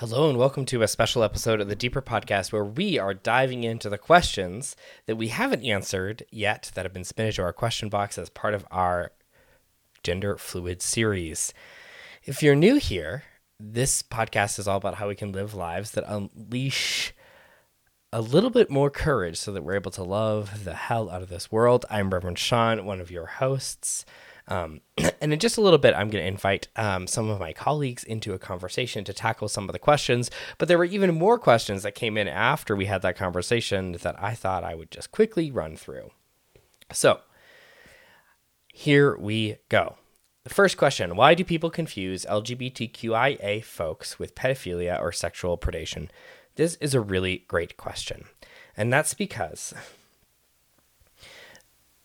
Hello, and welcome to a special episode of the Deeper Podcast where we are diving into the questions that we haven't answered yet that have been submitted to our question box as part of our gender fluid series. If you're new here, this podcast is all about how we can live lives that unleash a little bit more courage so that we're able to love the hell out of this world. I'm Reverend Sean, one of your hosts. Um, and in just a little bit, I'm going to invite um, some of my colleagues into a conversation to tackle some of the questions. But there were even more questions that came in after we had that conversation that I thought I would just quickly run through. So here we go. The first question Why do people confuse LGBTQIA folks with pedophilia or sexual predation? This is a really great question. And that's because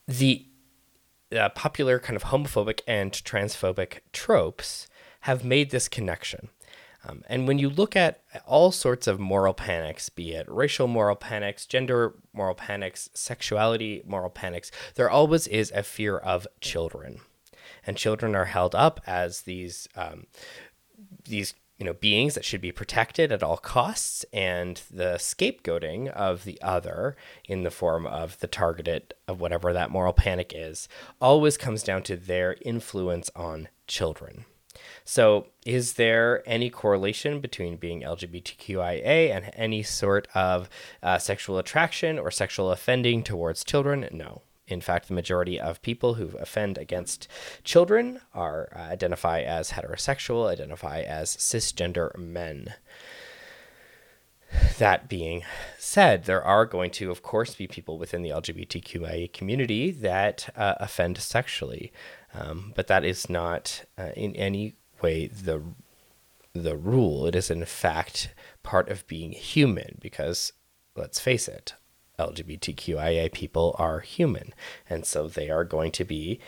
the uh, popular kind of homophobic and transphobic tropes have made this connection. Um, and when you look at all sorts of moral panics, be it racial moral panics, gender moral panics, sexuality moral panics, there always is a fear of children. And children are held up as these um, these you know beings that should be protected at all costs and the scapegoating of the other in the form of the targeted of whatever that moral panic is always comes down to their influence on children. So is there any correlation between being lgbtqia and any sort of uh, sexual attraction or sexual offending towards children? No in fact, the majority of people who offend against children are uh, identify as heterosexual, identify as cisgender men. That being said, there are going to, of course, be people within the LGBTQIA community that uh, offend sexually, um, but that is not uh, in any way the the rule. It is in fact part of being human because let's face it, LGBTQIA people are human. And so they are going to be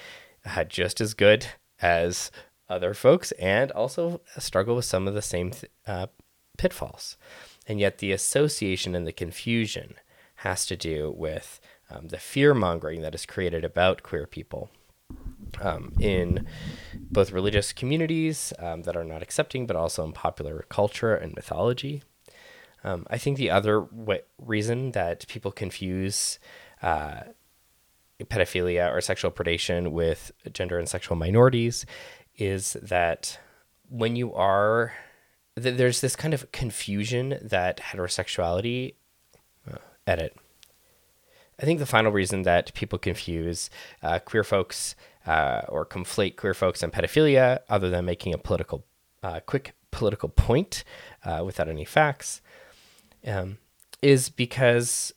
uh, just as good as other folks and also struggle with some of the same th- uh, pitfalls. And yet the association and the confusion has to do with um, the fear mongering that is created about queer people. Um, in both religious communities um, that are not accepting, but also in popular culture and mythology. Um, I think the other w- reason that people confuse uh, pedophilia or sexual predation with gender and sexual minorities is that when you are th- there's this kind of confusion that heterosexuality uh, edit. I think the final reason that people confuse uh, queer folks uh, or conflate queer folks and pedophilia other than making a political uh, quick political point uh, without any facts um, is because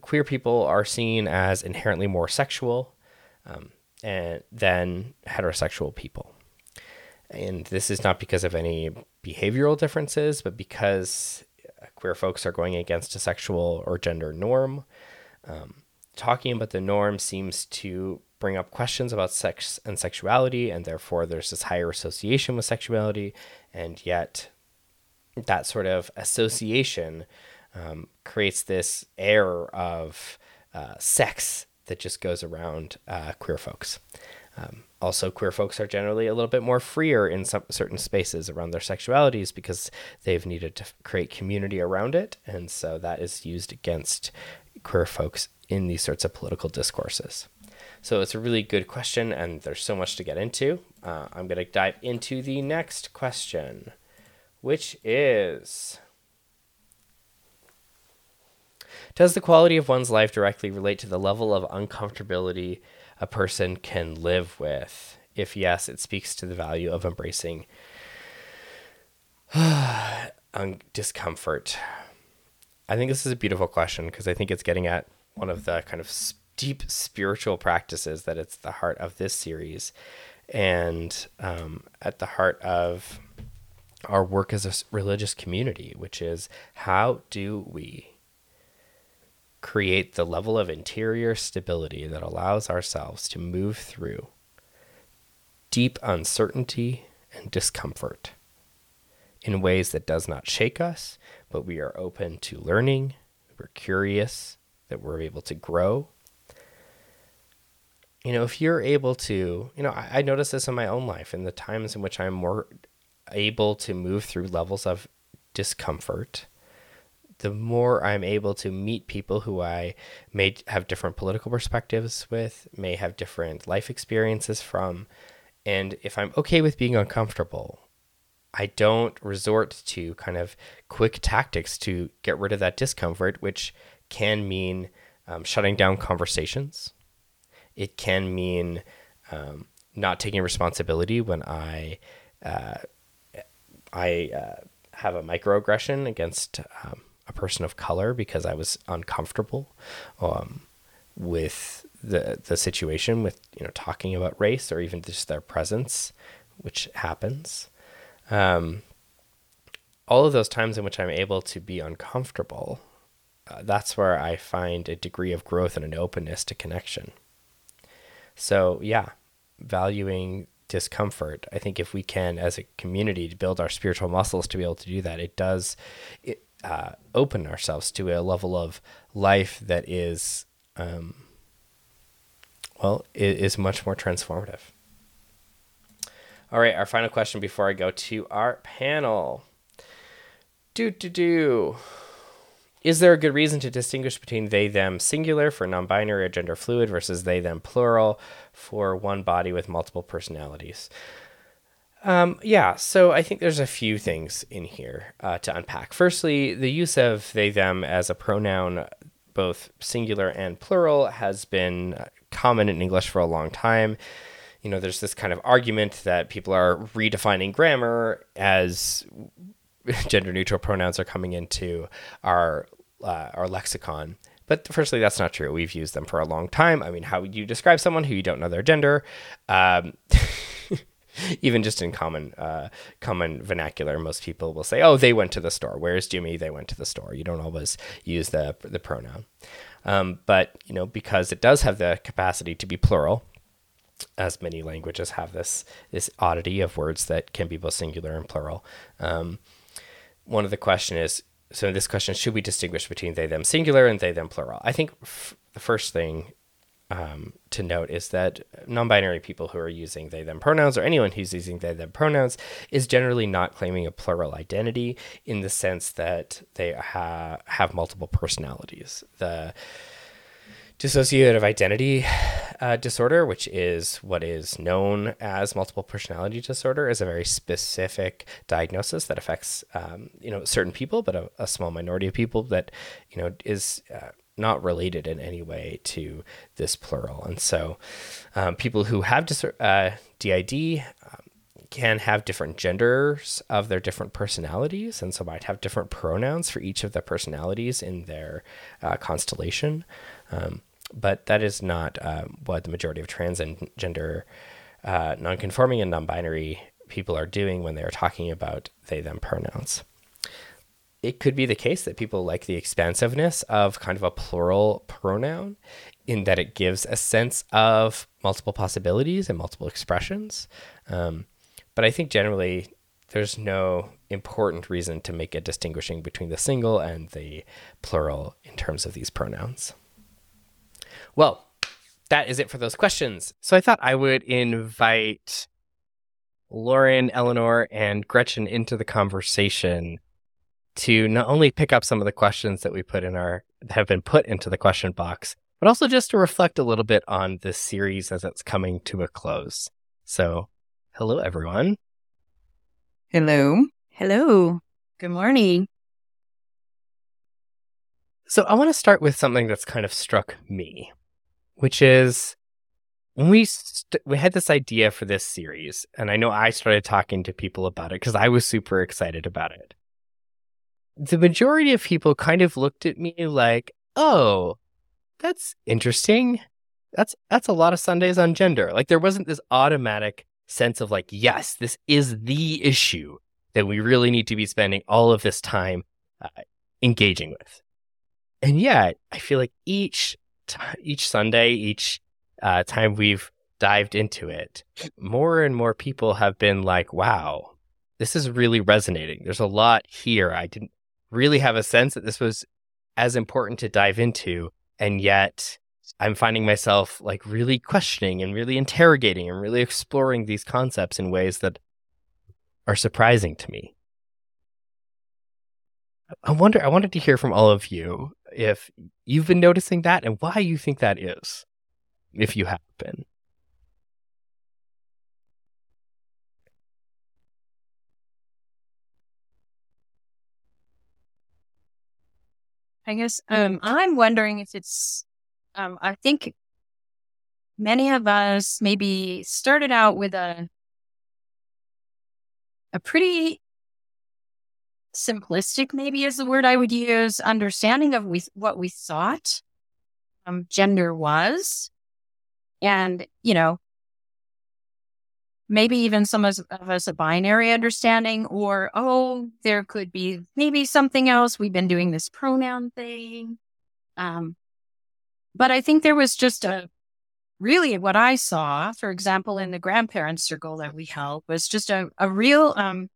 queer people are seen as inherently more sexual um, and, than heterosexual people. And this is not because of any behavioral differences, but because queer folks are going against a sexual or gender norm. Um, talking about the norm seems to bring up questions about sex and sexuality, and therefore there's this higher association with sexuality, and yet that sort of association um, creates this air of uh, sex that just goes around uh, queer folks. Um, also, queer folks are generally a little bit more freer in some certain spaces around their sexualities because they've needed to create community around it, and so that is used against queer folks in these sorts of political discourses. So it's a really good question, and there's so much to get into. Uh, I'm going to dive into the next question which is Does the quality of one's life directly relate to the level of uncomfortability a person can live with? If yes, it speaks to the value of embracing discomfort. I think this is a beautiful question because I think it's getting at one of the kind of deep spiritual practices that it's the heart of this series and um, at the heart of our work as a religious community, which is how do we create the level of interior stability that allows ourselves to move through deep uncertainty and discomfort in ways that does not shake us, but we are open to learning, we're curious, that we're able to grow. You know, if you're able to, you know, I, I notice this in my own life in the times in which I'm more able to move through levels of discomfort, the more I'm able to meet people who I may have different political perspectives with, may have different life experiences from. And if I'm okay with being uncomfortable, I don't resort to kind of quick tactics to get rid of that discomfort, which can mean um, shutting down conversations. It can mean um, not taking responsibility when I uh, I uh, have a microaggression against um, a person of color because I was uncomfortable um, with the the situation with you know talking about race or even just their presence, which happens. Um, all of those times in which I'm able to be uncomfortable, uh, that's where I find a degree of growth and an openness to connection. So yeah, valuing discomfort. I think if we can, as a community, to build our spiritual muscles to be able to do that, it does it, uh, open ourselves to a level of life that is, um, well, is much more transformative. All right, our final question before I go to our panel. Do do do. Is there a good reason to distinguish between they them singular for non binary or gender fluid versus they them plural for one body with multiple personalities? Um, yeah, so I think there's a few things in here uh, to unpack. Firstly, the use of they them as a pronoun, both singular and plural, has been common in English for a long time. You know, there's this kind of argument that people are redefining grammar as gender neutral pronouns are coming into our uh, our lexicon. But firstly, that's not true. We've used them for a long time. I mean, how would you describe someone who you don't know their gender? Um, even just in common uh, common vernacular, most people will say, "Oh, they went to the store." Where's Jimmy? They went to the store. You don't always use the the pronoun, um, but you know because it does have the capacity to be plural, as many languages have this this oddity of words that can be both singular and plural. Um, one of the question is so this question should we distinguish between they them singular and they them plural? I think f- the first thing um, to note is that non-binary people who are using they them pronouns or anyone who's using they them pronouns is generally not claiming a plural identity in the sense that they ha- have multiple personalities. The dissociative identity uh, disorder, which is what is known as multiple personality disorder, is a very specific diagnosis that affects um, you know certain people, but a, a, small minority of people that you know is uh, not related in any way to this plural. And so, um, people who have dis- uh, DID. Um, can have different genders of their different personalities, and so might have different pronouns for each of the personalities in their uh, constellation. Um, but that is not uh, what the majority of transgender, uh, nonconforming, and non-binary people are doing when they are talking about they/them pronouns. It could be the case that people like the expansiveness of kind of a plural pronoun, in that it gives a sense of multiple possibilities and multiple expressions. Um, but I think generally there's no important reason to make a distinguishing between the single and the plural in terms of these pronouns. Well, that is it for those questions. So I thought I would invite Lauren, Eleanor, and Gretchen into the conversation to not only pick up some of the questions that we put in our that have been put into the question box, but also just to reflect a little bit on this series as it's coming to a close. So, hello everyone. Hello. Hello. Good morning. So, I want to start with something that's kind of struck me which is when we st- we had this idea for this series, and I know I started talking to people about it because I was super excited about it. The majority of people kind of looked at me like, "Oh, that's interesting. That's that's a lot of Sundays on gender." Like there wasn't this automatic sense of like, "Yes, this is the issue that we really need to be spending all of this time uh, engaging with." And yet, I feel like each each Sunday, each uh, time we've dived into it, more and more people have been like, wow, this is really resonating. There's a lot here. I didn't really have a sense that this was as important to dive into. And yet I'm finding myself like really questioning and really interrogating and really exploring these concepts in ways that are surprising to me. I wonder I wanted to hear from all of you if you've been noticing that and why you think that is, if you have been. I guess um, I'm wondering if it's, um, I think many of us maybe started out with a, a pretty simplistic, maybe is the word I would use, understanding of we, what we thought um, gender was. And, you know, maybe even some of us a binary understanding, or, oh, there could be maybe something else. We've been doing this pronoun thing. Um, but I think there was just a really what I saw, for example, in the grandparents circle that we held was just a, a real, um,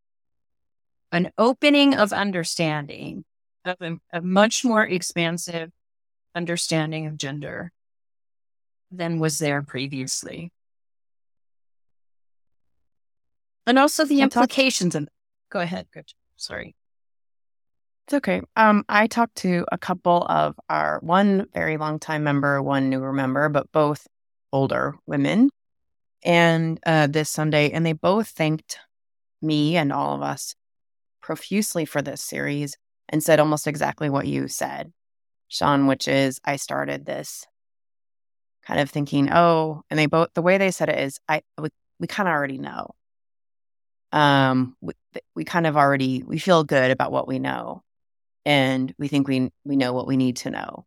an opening of understanding of a, a much more expansive understanding of gender than was there previously and also the implications. And go ahead. Sorry. It's okay. Um, I talked to a couple of our one very long time member, one newer member, but both older women, and uh, this Sunday, and they both thanked me and all of us profusely for this series and said almost exactly what you said, Sean, which is I started this kind of thinking, oh, and they both the way they said it is I we, we kind of already know. Um, we, we kind of already we feel good about what we know, and we think we we know what we need to know,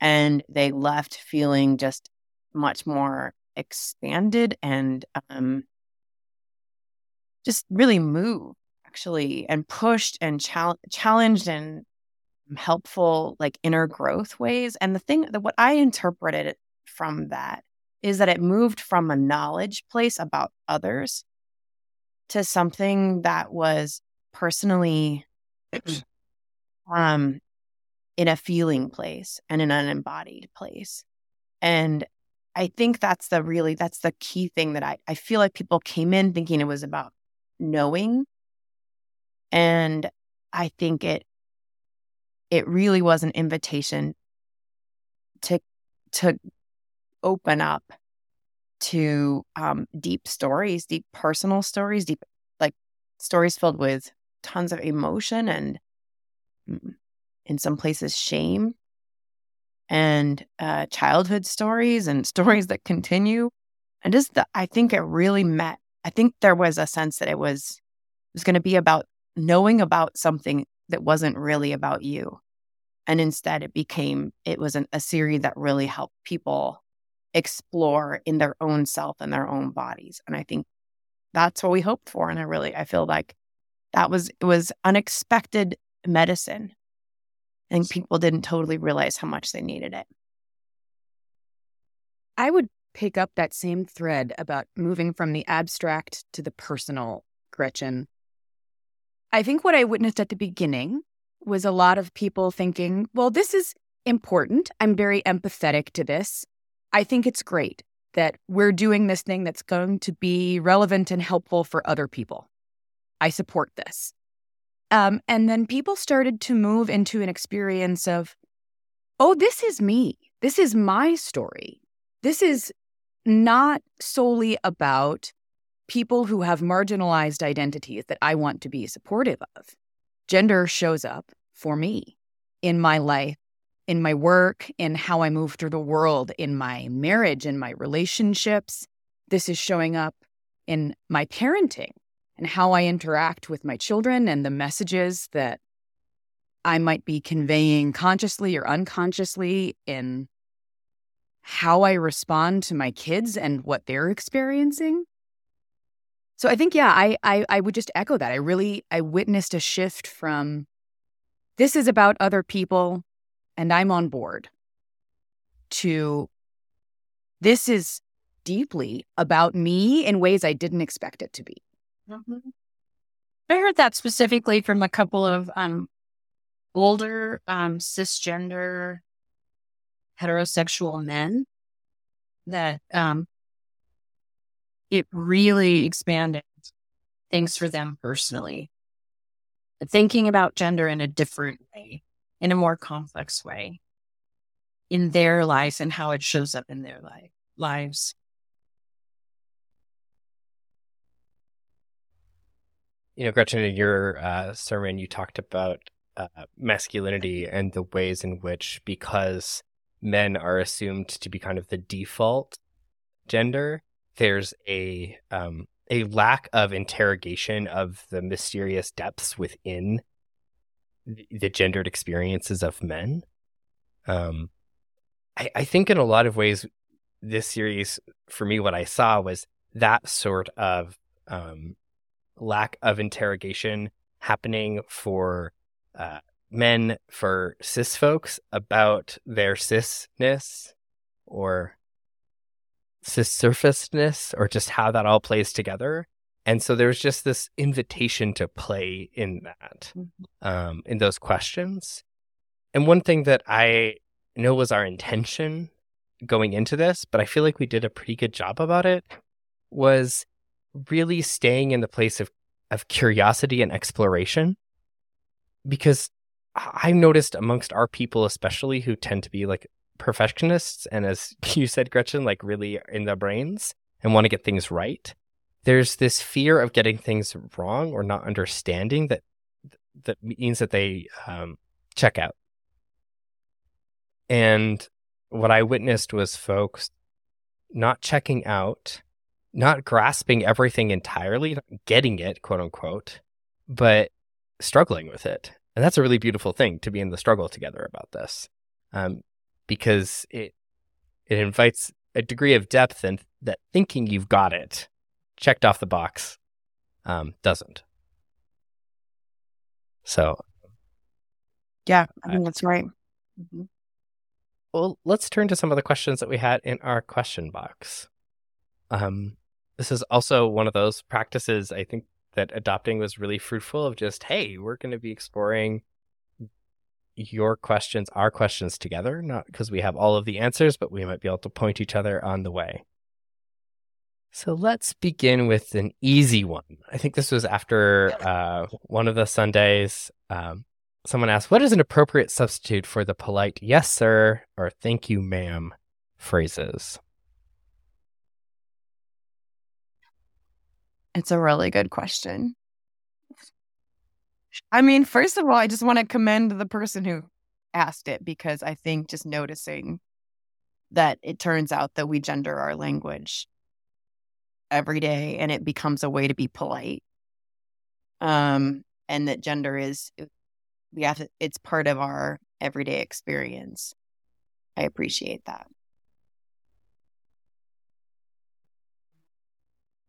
and they left feeling just much more expanded and um, just really moved actually and pushed and chal- challenged and helpful like inner growth ways and the thing that what i interpreted from that is that it moved from a knowledge place about others to something that was personally um in a feeling place and in an embodied place. And I think that's the really that's the key thing that I, I feel like people came in thinking it was about knowing. And I think it it really was an invitation to to open up to um, deep stories, deep personal stories, deep like stories filled with tons of emotion and mm, in some places shame and uh, childhood stories and stories that continue. And just the, I think it really met. I think there was a sense that it was it was going to be about knowing about something that wasn't really about you, and instead it became it was an, a series that really helped people explore in their own self and their own bodies. And I think that's what we hoped for. And I really, I feel like that was, it was unexpected medicine. And people didn't totally realize how much they needed it. I would pick up that same thread about moving from the abstract to the personal, Gretchen. I think what I witnessed at the beginning was a lot of people thinking, well, this is important. I'm very empathetic to this. I think it's great that we're doing this thing that's going to be relevant and helpful for other people. I support this. Um, and then people started to move into an experience of, oh, this is me. This is my story. This is not solely about people who have marginalized identities that I want to be supportive of. Gender shows up for me in my life in my work, in how I move through the world, in my marriage, in my relationships. This is showing up in my parenting and how I interact with my children and the messages that I might be conveying consciously or unconsciously in how I respond to my kids and what they're experiencing. So I think, yeah, I, I, I would just echo that. I really I witnessed a shift from this is about other people and I'm on board to this is deeply about me in ways I didn't expect it to be. Mm-hmm. I heard that specifically from a couple of um, older um, cisgender heterosexual men that um, it really expanded things for them personally. thinking about gender in a different way, in a more complex way in their lives and how it shows up in their life, lives. You know, Gretchen, in your uh, sermon, you talked about uh, masculinity and the ways in which, because men are assumed to be kind of the default gender, there's a um, a lack of interrogation of the mysterious depths within the gendered experiences of men. Um, I, I think in a lot of ways, this series, for me, what I saw was that sort of um, lack of interrogation happening for uh, men, for cis folks about their cisness or surfacedness or just how that all plays together. And so there's just this invitation to play in that, mm-hmm. um, in those questions. And one thing that I know was our intention going into this, but I feel like we did a pretty good job about it, was really staying in the place of, of curiosity and exploration. Because I've noticed amongst our people, especially who tend to be like perfectionists, and as you said, Gretchen, like really in their brains and want to get things right, there's this fear of getting things wrong or not understanding that that means that they um, check out and what I witnessed was folks not checking out, not grasping everything entirely, getting it, quote unquote, but struggling with it. And that's a really beautiful thing to be in the struggle together about this, um, because it it invites a degree of depth and that thinking you've got it, checked off the box, um, doesn't. So, yeah, I think that's right. Mm-hmm well, let's turn to some of the questions that we had in our question box. Um, this is also one of those practices I think that adopting was really fruitful of just, hey, we're going to be exploring your questions, our questions together, not because we have all of the answers, but we might be able to point each other on the way. So let's begin with an easy one. I think this was after uh, one of the Sundays. Um, someone asked, What is an appropriate substitute for the polite yes, sir, or thank you, ma'am phrases? It's a really good question. I mean, first of all, I just want to commend the person who asked it because I think just noticing that it turns out that we gender our language every day and it becomes a way to be polite. Um, and that gender is we have to, it's part of our everyday experience. I appreciate that.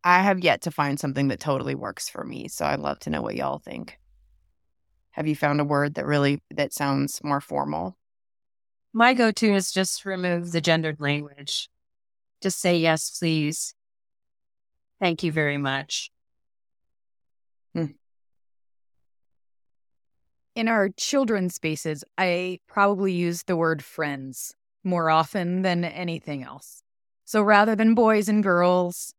I have yet to find something that totally works for me, so I'd love to know what y'all think. Have you found a word that really that sounds more formal? My go-to is just remove the gendered language. Just say yes, please. Thank you very much. Hmm in our children's spaces, I probably use the word friends more often than anything else. So rather than boys and girls,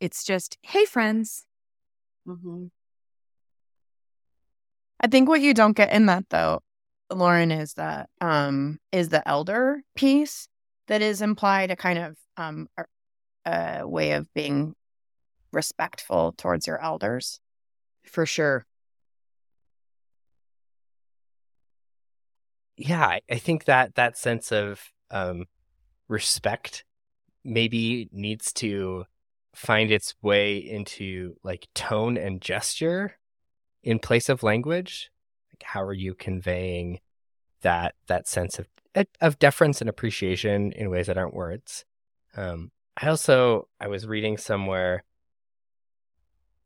it's just, hey, friends. Mm-hmm. I think what you don't get in that though, Lauren, is that um is the elder piece that is implied a kind of um a, a way of being respectful towards your elders. For sure. yeah, I think that that sense of um, respect maybe needs to find its way into like tone and gesture in place of language. Like, how are you conveying that that sense of of deference and appreciation in ways that aren't words? Um, I also I was reading somewhere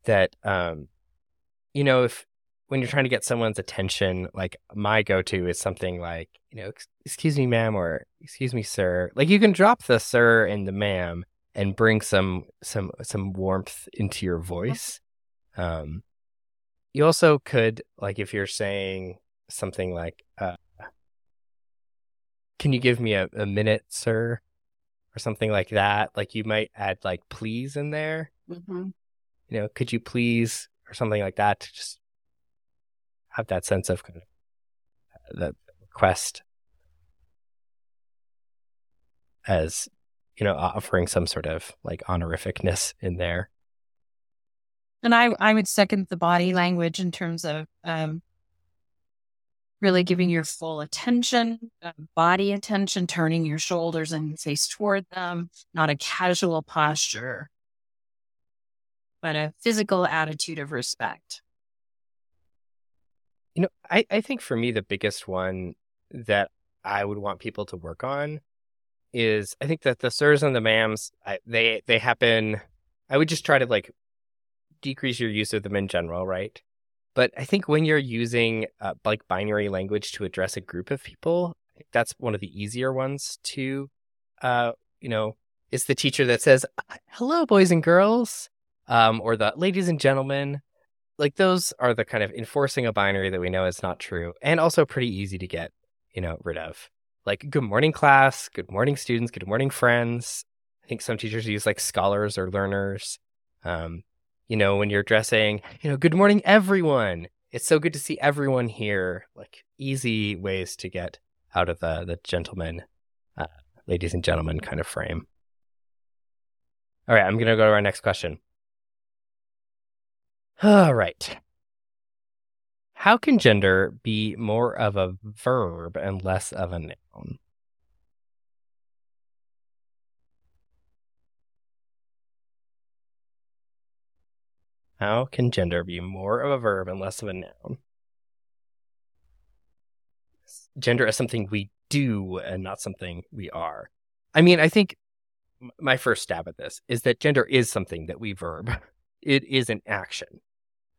that um, you know if when you're trying to get someone's attention, like my go-to is something like, you know, excuse me, ma'am, or excuse me, sir. Like you can drop the sir and the ma'am and bring some some some warmth into your voice. Um, you also could like if you're saying something like, uh, "Can you give me a, a minute, sir?" or something like that. Like you might add like please in there. Mm-hmm. You know, could you please or something like that to just have that sense of kind of uh, the request as you know offering some sort of like honorificness in there and i i would second the body language in terms of um really giving your full attention uh, body attention turning your shoulders and face toward them not a casual posture but a physical attitude of respect you know i i think for me the biggest one that i would want people to work on is I think that the sirs and the mams I, they they happen. I would just try to like decrease your use of them in general, right? But I think when you're using uh, like binary language to address a group of people, that's one of the easier ones to, uh, you know, it's the teacher that says, "Hello, boys and girls," um, or the "Ladies and gentlemen." Like those are the kind of enforcing a binary that we know is not true, and also pretty easy to get, you know, rid of like good morning class, good morning students, good morning friends. I think some teachers use like scholars or learners. Um, you know, when you're dressing, you know, good morning everyone. It's so good to see everyone here. Like easy ways to get out of the the gentleman, uh, ladies and gentlemen kind of frame. All right, I'm gonna go to our next question. All right. How can gender be more of a verb and less of a noun? How can gender be more of a verb and less of a noun? Gender is something we do and not something we are. I mean, I think my first stab at this is that gender is something that we verb. It is an action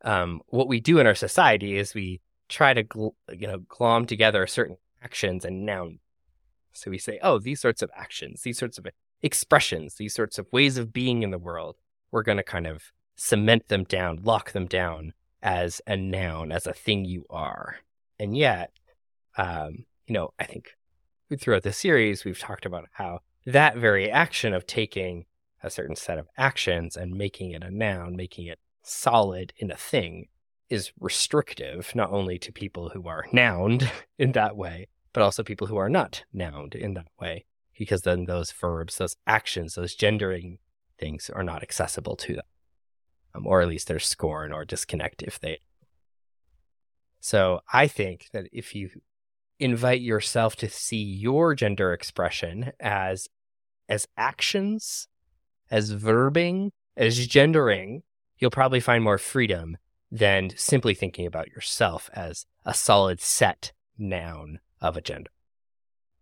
um, what we do in our society is we try to gl- you know glom together certain actions and nouns. So we say, oh, these sorts of actions, these sorts of expressions, these sorts of ways of being in the world, we're going to kind of cement them down, lock them down as a noun, as a thing you are. And yet, um, you know, I think throughout the series, we've talked about how that very action of taking a certain set of actions and making it a noun, making it solid in a thing is restrictive, not only to people who are nouned in that way, but also people who are not nouned in that way, because then those verbs, those actions, those gendering things are not accessible to them, um, or at least they're scorn or disconnect if they. So I think that if you invite yourself to see your gender expression as as actions, as verbing, as gendering, you'll probably find more freedom than simply thinking about yourself as a solid set noun of a gender.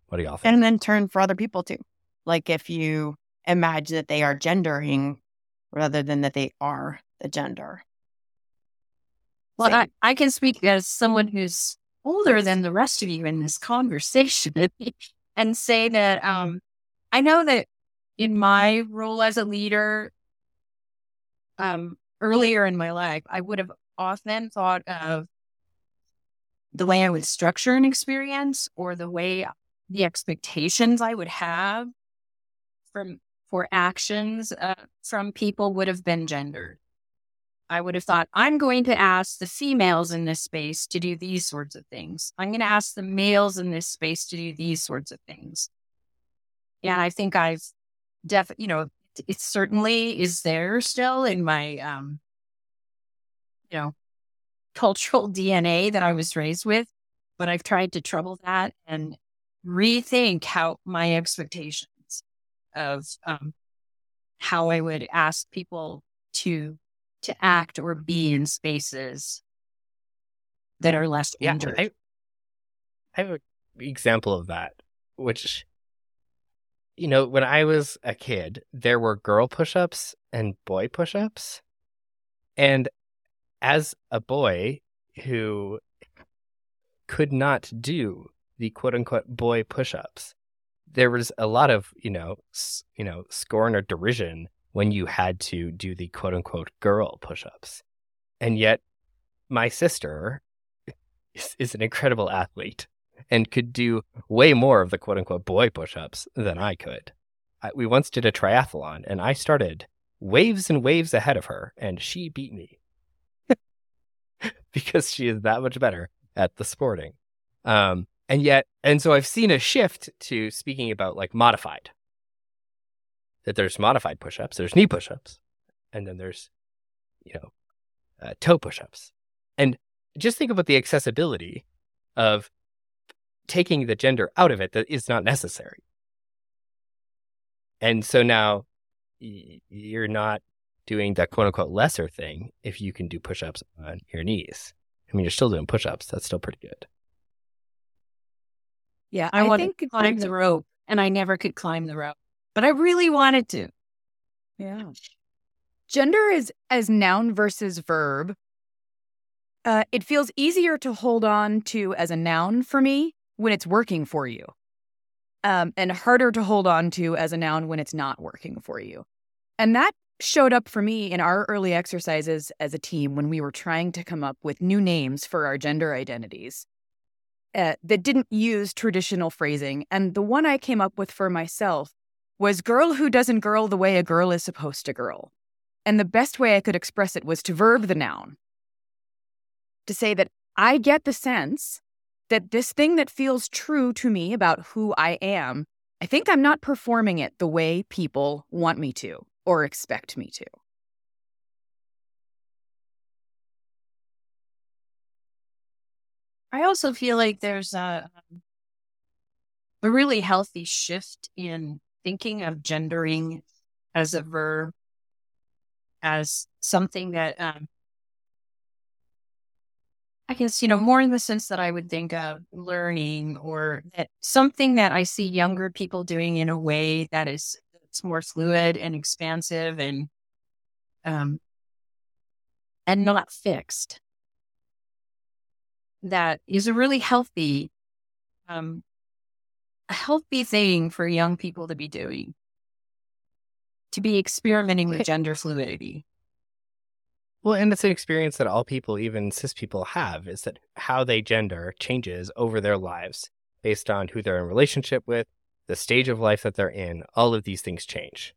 What do y'all think? And then turn for other people too. Like if you imagine that they are gendering rather than that they are the gender. Well, I, I can speak as someone who's older than the rest of you in this conversation and say that um, I know that in my role as a leader, um, earlier in my life, I would have often thought of the way I would structure an experience or the way the expectations I would have from for actions uh, from people would have been gendered. I would have thought, I'm going to ask the females in this space to do these sorts of things. I'm going to ask the males in this space to do these sorts of things. And I think I've def, you know, it certainly is there still in my um you know cultural DNA that I was raised with, but I've tried to trouble that and rethink how my expectations of um how I would ask people to to act or be in spaces that are less yeah, injured. I, I have an example of that, which you know, when I was a kid, there were girl push ups and boy push ups. And as a boy who could not do the quote unquote boy push ups, there was a lot of, you know, s- you know, scorn or derision when you had to do the quote unquote girl push ups. And yet my sister is, is an incredible athlete and could do way more of the quote unquote boy push ups than I could. I, we once did a triathlon and I started waves and waves ahead of her and she beat me. because she is that much better at the sporting. Um, and yet, and so I've seen a shift to speaking about like modified. That there's modified push-ups, there's knee push-ups, and then there's, you know, uh, toe push-ups, and just think about the accessibility of taking the gender out of it that is not necessary. And so now you're not doing that quote unquote lesser thing if you can do push ups on your knees. I mean, you're still doing push ups. That's still pretty good. Yeah, I, I want to climb the rope, and I never could climb the rope, but I really wanted to. Yeah. Gender is as noun versus verb. Uh, it feels easier to hold on to as a noun for me when it's working for you, um, and harder to hold on to as a noun when it's not working for you. And that showed up for me in our early exercises as a team when we were trying to come up with new names for our gender identities uh, that didn't use traditional phrasing. And the one I came up with for myself was girl who doesn't girl the way a girl is supposed to girl. And the best way I could express it was to verb the noun. To say that I get the sense that this thing that feels true to me about who I am, I think I'm not performing it the way people want me to or expect me to. I also feel like there's a, a really healthy shift in thinking of gendering as a verb, as something that um, I guess, you know, more in the sense that I would think of learning or that something that I see younger people doing in a way that is it's more fluid and expansive and um and not fixed. That is a really healthy um healthy thing for young people to be doing. To be experimenting with gender fluidity. Well and it's an experience that all people even cis people have is that how they gender changes over their lives based on who they're in relationship with the stage of life that they're in, all of these things change.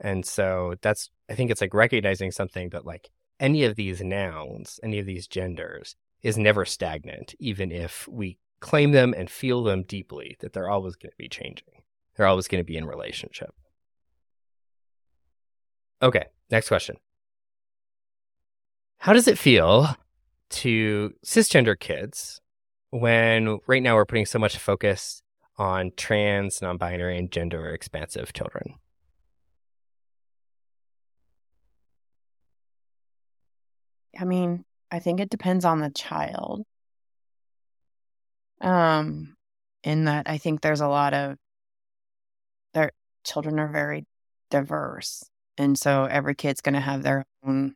And so that's, I think it's like recognizing something that like any of these nouns, any of these genders is never stagnant, even if we claim them and feel them deeply, that they're always going to be changing. They're always going to be in relationship. Okay, next question. How does it feel to cisgender kids when right now we're putting so much focus on trans, non binary, and gender expansive children? I mean, I think it depends on the child. Um, in that I think there's a lot of their children are very diverse. And so every kid's going to have their own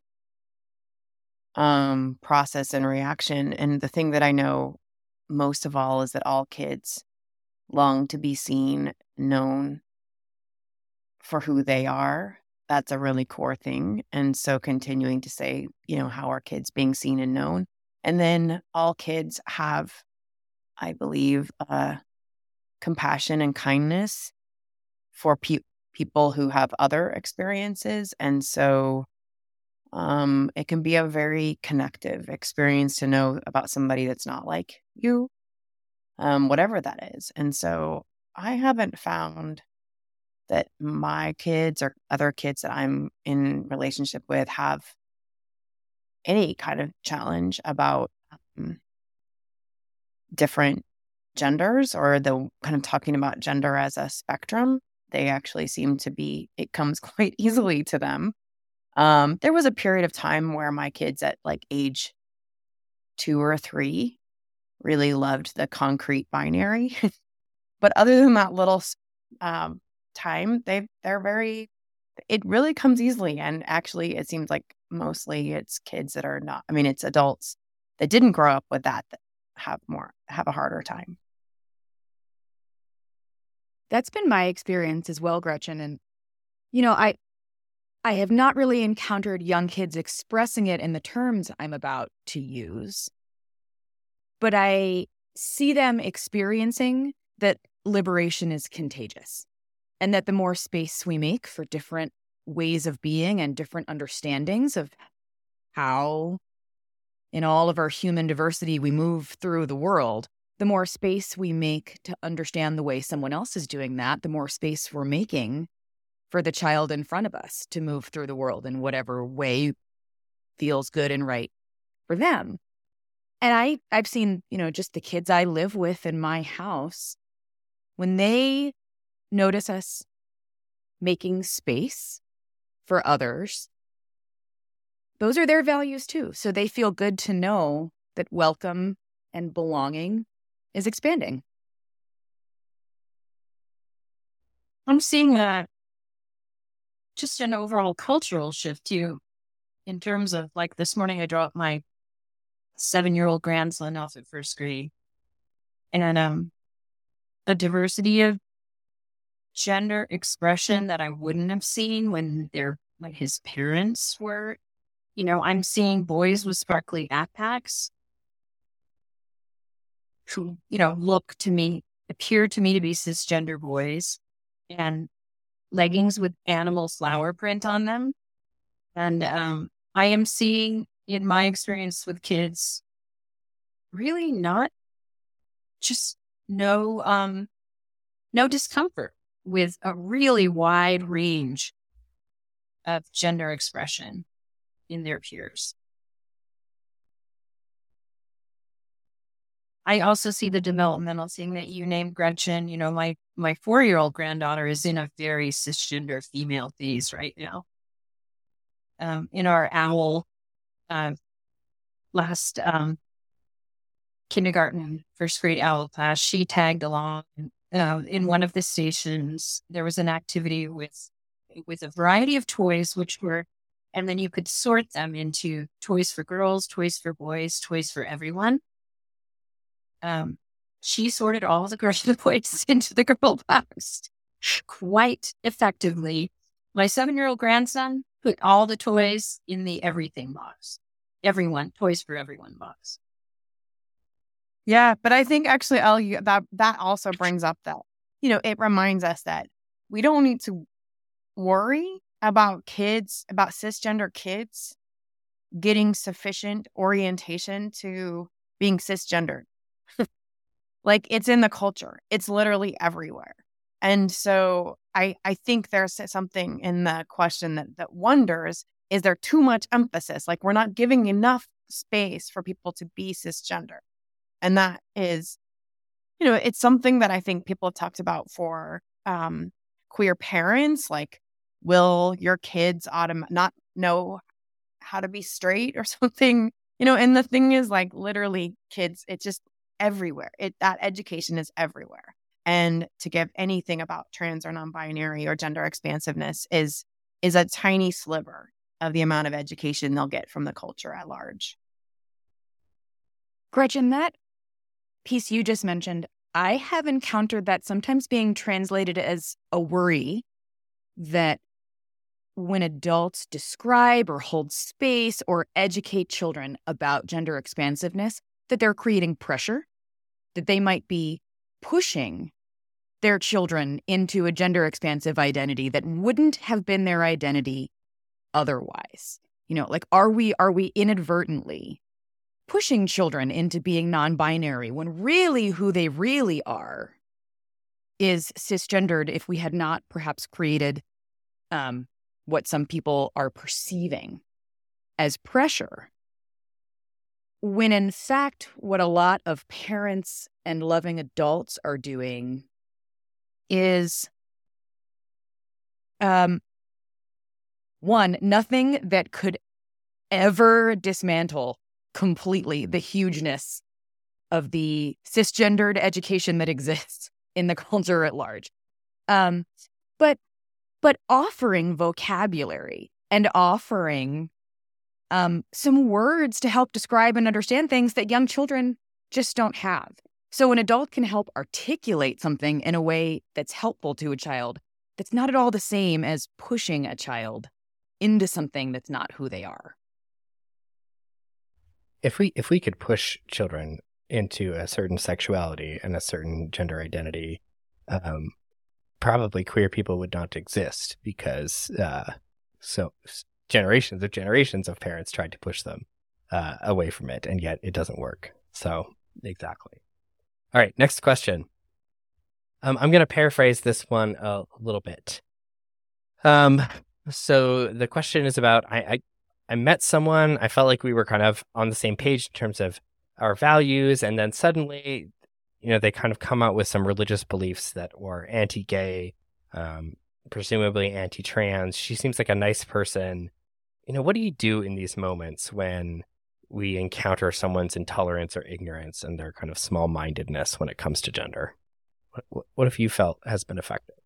um process and reaction. And the thing that I know most of all is that all kids long to be seen, known for who they are. That's a really core thing. And so continuing to say, you know, how are kids being seen and known? And then all kids have, I believe, uh, compassion and kindness for pe- people who have other experiences. And so um, it can be a very connective experience to know about somebody that's not like you um, whatever that is. And so I haven't found that my kids or other kids that I'm in relationship with have any kind of challenge about um, different genders or the kind of talking about gender as a spectrum. They actually seem to be, it comes quite easily to them. Um, there was a period of time where my kids at like age two or three really loved the concrete binary. but other than that little um, time, they they're very. It really comes easily, and actually, it seems like mostly it's kids that are not. I mean, it's adults that didn't grow up with that that have more have a harder time. That's been my experience as well, Gretchen. And you know, I I have not really encountered young kids expressing it in the terms I'm about to use but I see them experiencing that liberation is contagious and that the more space we make for different ways of being and different understandings of how in all of our human diversity we move through the world, the more space we make to understand the way someone else is doing that, the more space we're making for the child in front of us to move through the world in whatever way feels good and right for them. And I I've seen, you know, just the kids I live with in my house when they notice us making space for others, those are their values too. So they feel good to know that welcome and belonging is expanding. I'm seeing a just an overall cultural shift too, in terms of like this morning I dropped my seven year old grandson off at first grade, and um, a diversity of gender expression that I wouldn't have seen when they're when his parents were. You know, I'm seeing boys with sparkly backpacks who, you know, look to me, appear to me to be cisgender boys and leggings with animal flower print on them. And um, I am seeing in my experience with kids really not just no um no discomfort with a really wide range of gender expression in their peers. I also see the developmental thing that you named, Gretchen. You know, my my four year old granddaughter is in a very cisgender female phase right now. Um, in our owl uh, last um, kindergarten, first grade owl class, she tagged along. Uh, in one of the stations, there was an activity with with a variety of toys, which were, and then you could sort them into toys for girls, toys for boys, toys for everyone um, she sorted all the girl boys into the girl box quite effectively. My seven year old grandson put all the toys in the everything box. Everyone, toys for everyone box. Yeah, but I think actually, Ellie, that that also brings up that you know it reminds us that we don't need to worry about kids about cisgender kids getting sufficient orientation to being cisgendered like it's in the culture. It's literally everywhere. And so I I think there's something in the question that that wonders is there too much emphasis? Like we're not giving enough space for people to be cisgender. And that is you know, it's something that I think people have talked about for um queer parents like will your kids autom- not know how to be straight or something you know and the thing is like literally kids it just everywhere. It that education is everywhere. And to give anything about trans or non-binary or gender expansiveness is is a tiny sliver of the amount of education they'll get from the culture at large. Gretchen, that piece you just mentioned, I have encountered that sometimes being translated as a worry that when adults describe or hold space or educate children about gender expansiveness, that they're creating pressure that they might be pushing their children into a gender expansive identity that wouldn't have been their identity otherwise. You know, like are we are we inadvertently pushing children into being non-binary when really who they really are is cisgendered if we had not perhaps created um, what some people are perceiving as pressure when in fact, what a lot of parents and loving adults are doing is um, one, nothing that could ever dismantle completely the hugeness of the cisgendered education that exists in the culture at large. Um, but but offering vocabulary and offering um, some words to help describe and understand things that young children just don't have. So, an adult can help articulate something in a way that's helpful to a child that's not at all the same as pushing a child into something that's not who they are. If we if we could push children into a certain sexuality and a certain gender identity, um, probably queer people would not exist because uh, so generations of generations of parents tried to push them uh, away from it, and yet it doesn't work. So, exactly. All right, next question. Um, I'm going to paraphrase this one a little bit. Um, so the question is about I, I I met someone. I felt like we were kind of on the same page in terms of our values, and then suddenly, you know, they kind of come out with some religious beliefs that were anti-gay, um, presumably anti-trans. She seems like a nice person. You know, what do you do in these moments when we encounter someone's intolerance or ignorance and their kind of small-mindedness when it comes to gender? What, what have you felt has been effective?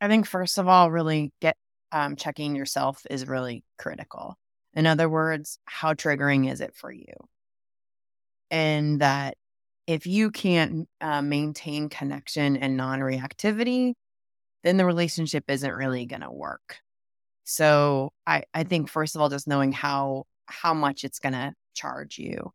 I think first of all, really get um, checking yourself is really critical. In other words, how triggering is it for you? And that if you can't uh, maintain connection and non reactivity, then the relationship isn't really going to work. So I, I think first of all, just knowing how how much it's going to charge you.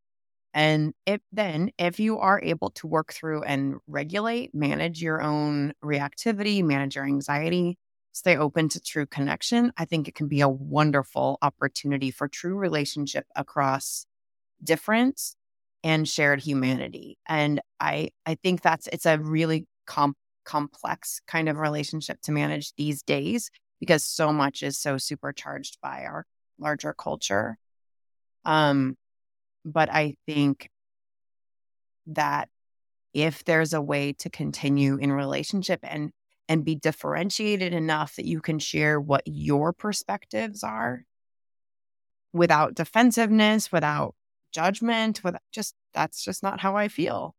And if then if you are able to work through and regulate, manage your own reactivity, manage your anxiety, stay open to true connection, I think it can be a wonderful opportunity for true relationship across difference and shared humanity. And I I think that's it's a really com- complex kind of relationship to manage these days because so much is so supercharged by our larger culture. Um but I think that if there's a way to continue in relationship and and be differentiated enough that you can share what your perspectives are without defensiveness, without judgment, without just that's just not how I feel.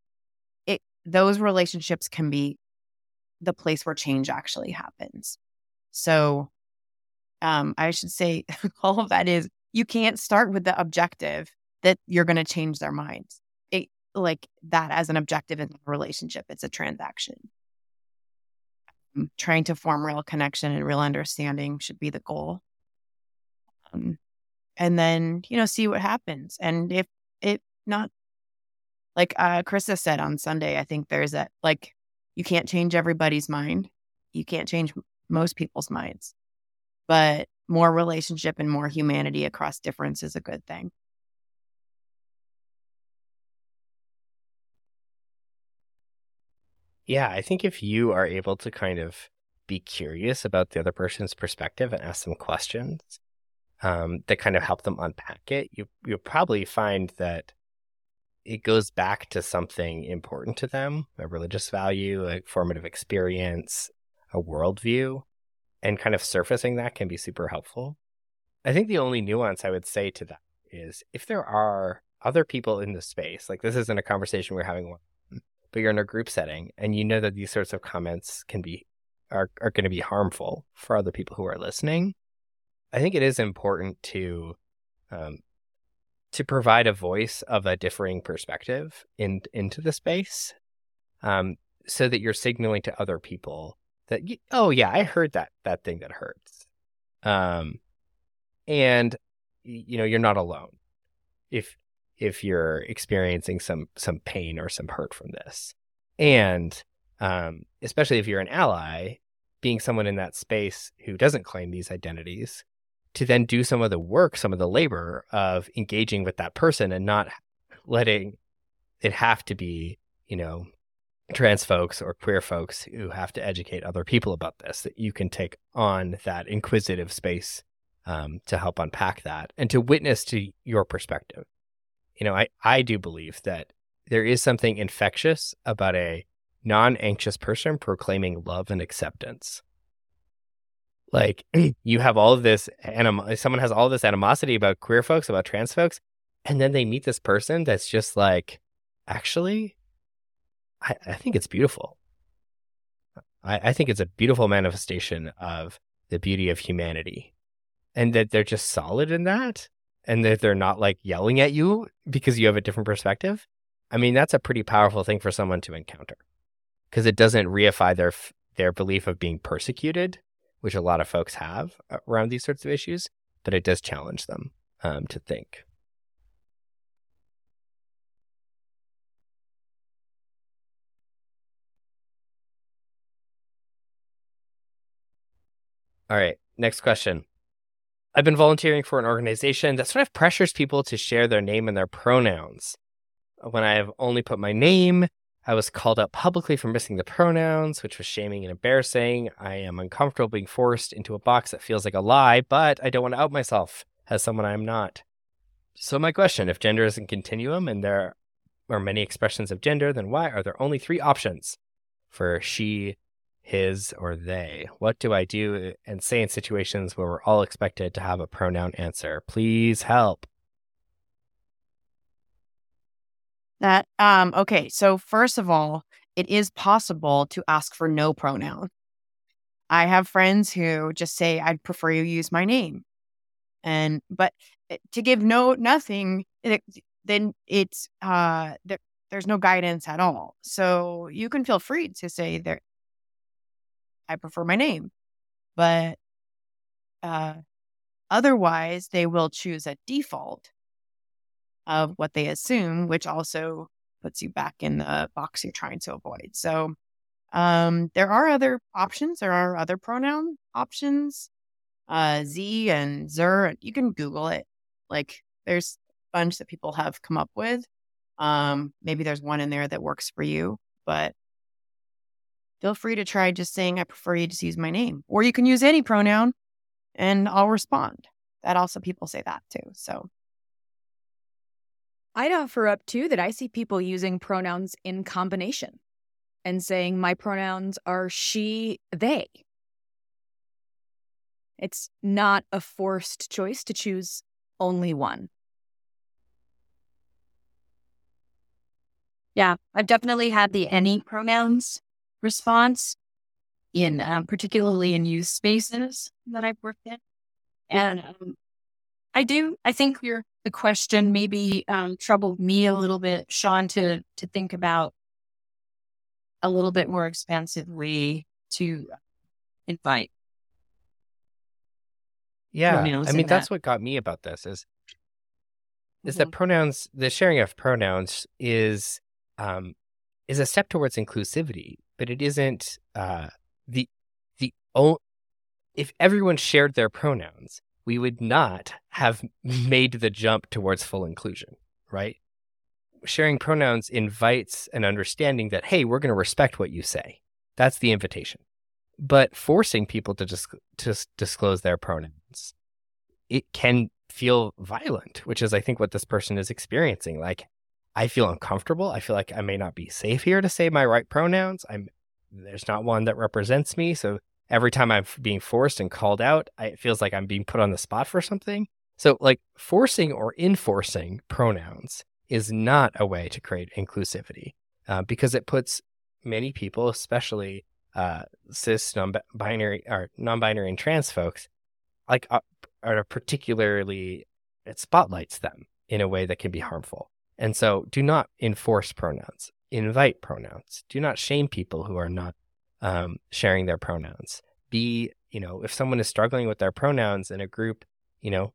It those relationships can be the place where change actually happens. So um I should say all of that is you can't start with the objective that you're going to change their minds. It like that as an objective in a relationship, it's a transaction trying to form real connection and real understanding should be the goal. Um, and then, you know, see what happens. And if it not, like uh, Krista said on Sunday, I think there's that, like, you can't change everybody's mind. You can't change most people's minds. But more relationship and more humanity across difference is a good thing. Yeah, I think if you are able to kind of be curious about the other person's perspective and ask them questions um, that kind of help them unpack it, you you'll probably find that it goes back to something important to them, a religious value, a formative experience, a worldview, and kind of surfacing that can be super helpful. I think the only nuance I would say to that is if there are other people in the space, like this isn't a conversation we're having but you're in a group setting and you know that these sorts of comments can be are, are going to be harmful for other people who are listening i think it is important to um, to provide a voice of a differing perspective in into the space um, so that you're signaling to other people that oh yeah i heard that that thing that hurts um, and you know you're not alone if if you're experiencing some some pain or some hurt from this. And um, especially if you're an ally, being someone in that space who doesn't claim these identities, to then do some of the work, some of the labor of engaging with that person and not letting it have to be, you know, trans folks or queer folks who have to educate other people about this, that you can take on that inquisitive space um, to help unpack that and to witness to your perspective you know, I, I do believe that there is something infectious about a non anxious person proclaiming love and acceptance. Like mm. you have all of this anim- someone has all this animosity about queer folks, about trans folks, and then they meet this person that's just like, actually, I, I think it's beautiful. I, I think it's a beautiful manifestation of the beauty of humanity. And that they're just solid in that and that they're not like yelling at you because you have a different perspective, I mean, that's a pretty powerful thing for someone to encounter because it doesn't reify their their belief of being persecuted, which a lot of folks have around these sorts of issues, but it does challenge them um, to think. All right, next question. I've been volunteering for an organization that sort of pressures people to share their name and their pronouns. When I have only put my name, I was called out publicly for missing the pronouns, which was shaming and embarrassing. I am uncomfortable being forced into a box that feels like a lie, but I don't want to out myself as someone I am not. So, my question if gender is a continuum and there are many expressions of gender, then why are there only three options for she, his, or they? What do I do and say in situations where we're all expected to have a pronoun answer? Please help. That um okay, so first of all, it is possible to ask for no pronoun. I have friends who just say I'd prefer you use my name. And but eh, to give no nothing it, then it's uh there, there's no guidance at all. So you can feel free to say there I prefer my name. But uh otherwise they will choose a default of what they assume, which also puts you back in the box you're trying to avoid. So um, there are other options. There are other pronoun options, uh, Ze and Zer. You can Google it. Like there's a bunch that people have come up with. Um, maybe there's one in there that works for you, but feel free to try just saying, I prefer you just use my name. Or you can use any pronoun and I'll respond. That also people say that too. So I'd offer up too that I see people using pronouns in combination and saying my pronouns are she, they. It's not a forced choice to choose only one. Yeah, I've definitely had the any pronouns response in um, particularly in youth spaces that I've worked in. And um, I do, I think your the question maybe um, troubled me a little bit, Sean, to to think about a little bit more expansively to invite. Yeah, I mean that's that. what got me about this is is mm-hmm. that pronouns, the sharing of pronouns is um, is a step towards inclusivity, but it isn't uh, the the o- if everyone shared their pronouns, we would not have made the jump towards full inclusion, right? Sharing pronouns invites an understanding that, hey, we're going to respect what you say. That's the invitation. But forcing people to just to disclose their pronouns, it can feel violent, which is, I think, what this person is experiencing. Like, I feel uncomfortable. I feel like I may not be safe here to say my right pronouns. I'm there's not one that represents me, so every time I'm being forced and called out, I, it feels like I'm being put on the spot for something. So, like, forcing or enforcing pronouns is not a way to create inclusivity uh, because it puts many people, especially uh, cis, non-binary, or non-binary and trans folks, like, are particularly it spotlights them in a way that can be harmful. And so, do not enforce pronouns. Invite pronouns. Do not shame people who are not um, sharing their pronouns. Be, you know, if someone is struggling with their pronouns in a group, you know,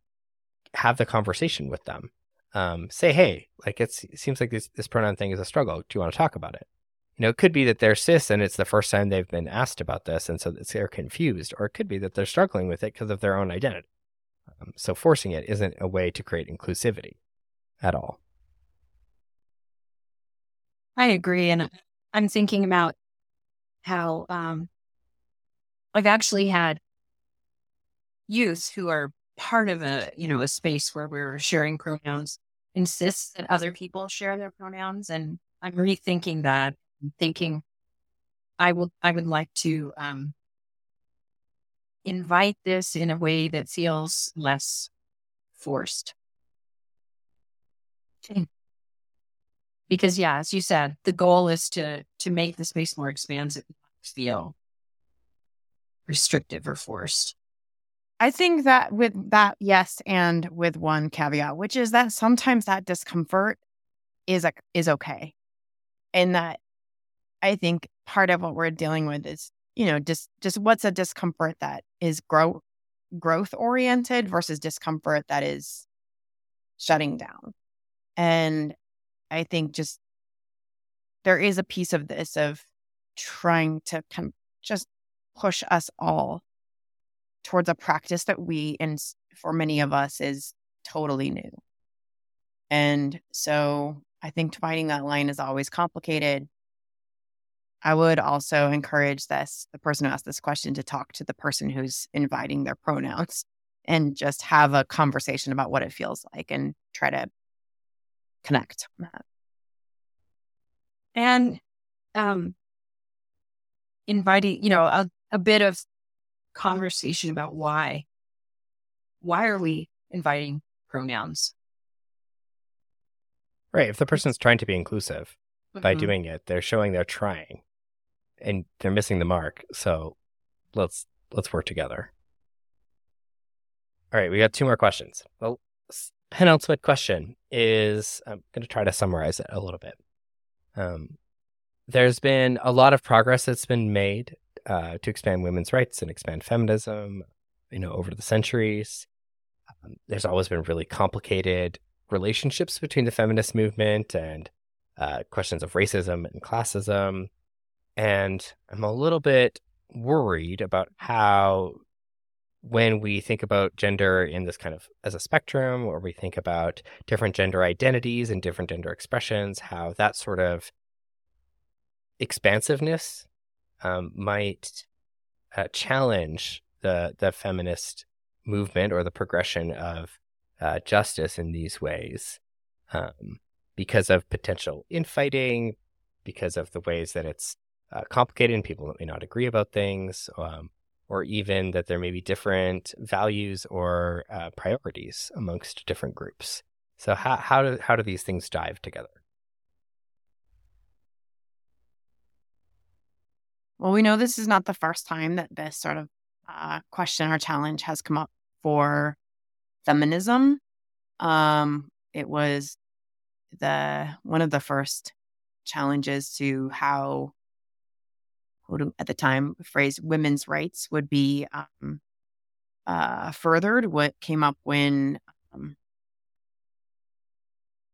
have the conversation with them. Um, say, hey, like it seems like this, this pronoun thing is a struggle. Do you want to talk about it? You know, it could be that they're cis and it's the first time they've been asked about this, and so they're confused, or it could be that they're struggling with it because of their own identity. Um, so forcing it isn't a way to create inclusivity at all. I agree, and I'm thinking about how um, I've actually had youth who are part of a you know a space where we're sharing pronouns insist that other people share their pronouns and i'm rethinking that I'm thinking i will i would like to um, invite this in a way that feels less forced because yeah as you said the goal is to to make the space more expansive feel restrictive or forced. I think that with that yes and with one caveat which is that sometimes that discomfort is a, is okay. And that i think part of what we're dealing with is you know just just what's a discomfort that is growth growth oriented versus discomfort that is shutting down. And I think just there is a piece of this of trying to kind of just push us all towards a practice that we and for many of us is totally new. And so I think finding that line is always complicated. I would also encourage this the person who asked this question to talk to the person who's inviting their pronouns and just have a conversation about what it feels like and try to connect on that. And um inviting, you know, a, a bit of conversation about why. Why are we inviting pronouns? Right. If the person's trying to be inclusive by Mhm. doing it, they're showing they're trying and they're missing the mark. So let's let's work together. All right, we got two more questions. Well, s- penultimate question is I'm going to try to summarize it a little bit. Um, there's been a lot of progress that's been made uh, to expand women's rights and expand feminism, you know, over the centuries. Um, there's always been really complicated relationships between the feminist movement and uh, questions of racism and classism. And I'm a little bit worried about how, when we think about gender in this kind of as a spectrum, or we think about different gender identities and different gender expressions, how that sort of expansiveness um, might uh, challenge the the feminist movement or the progression of uh, justice in these ways um, because of potential infighting, because of the ways that it's uh, complicated and people may not agree about things, um, or even that there may be different values or uh, priorities amongst different groups. So how how do how do these things dive together? Well, we know this is not the first time that this sort of uh, question or challenge has come up for feminism. Um, it was the one of the first challenges to how, at the time, the phrase women's rights would be um, uh, furthered. What came up when um,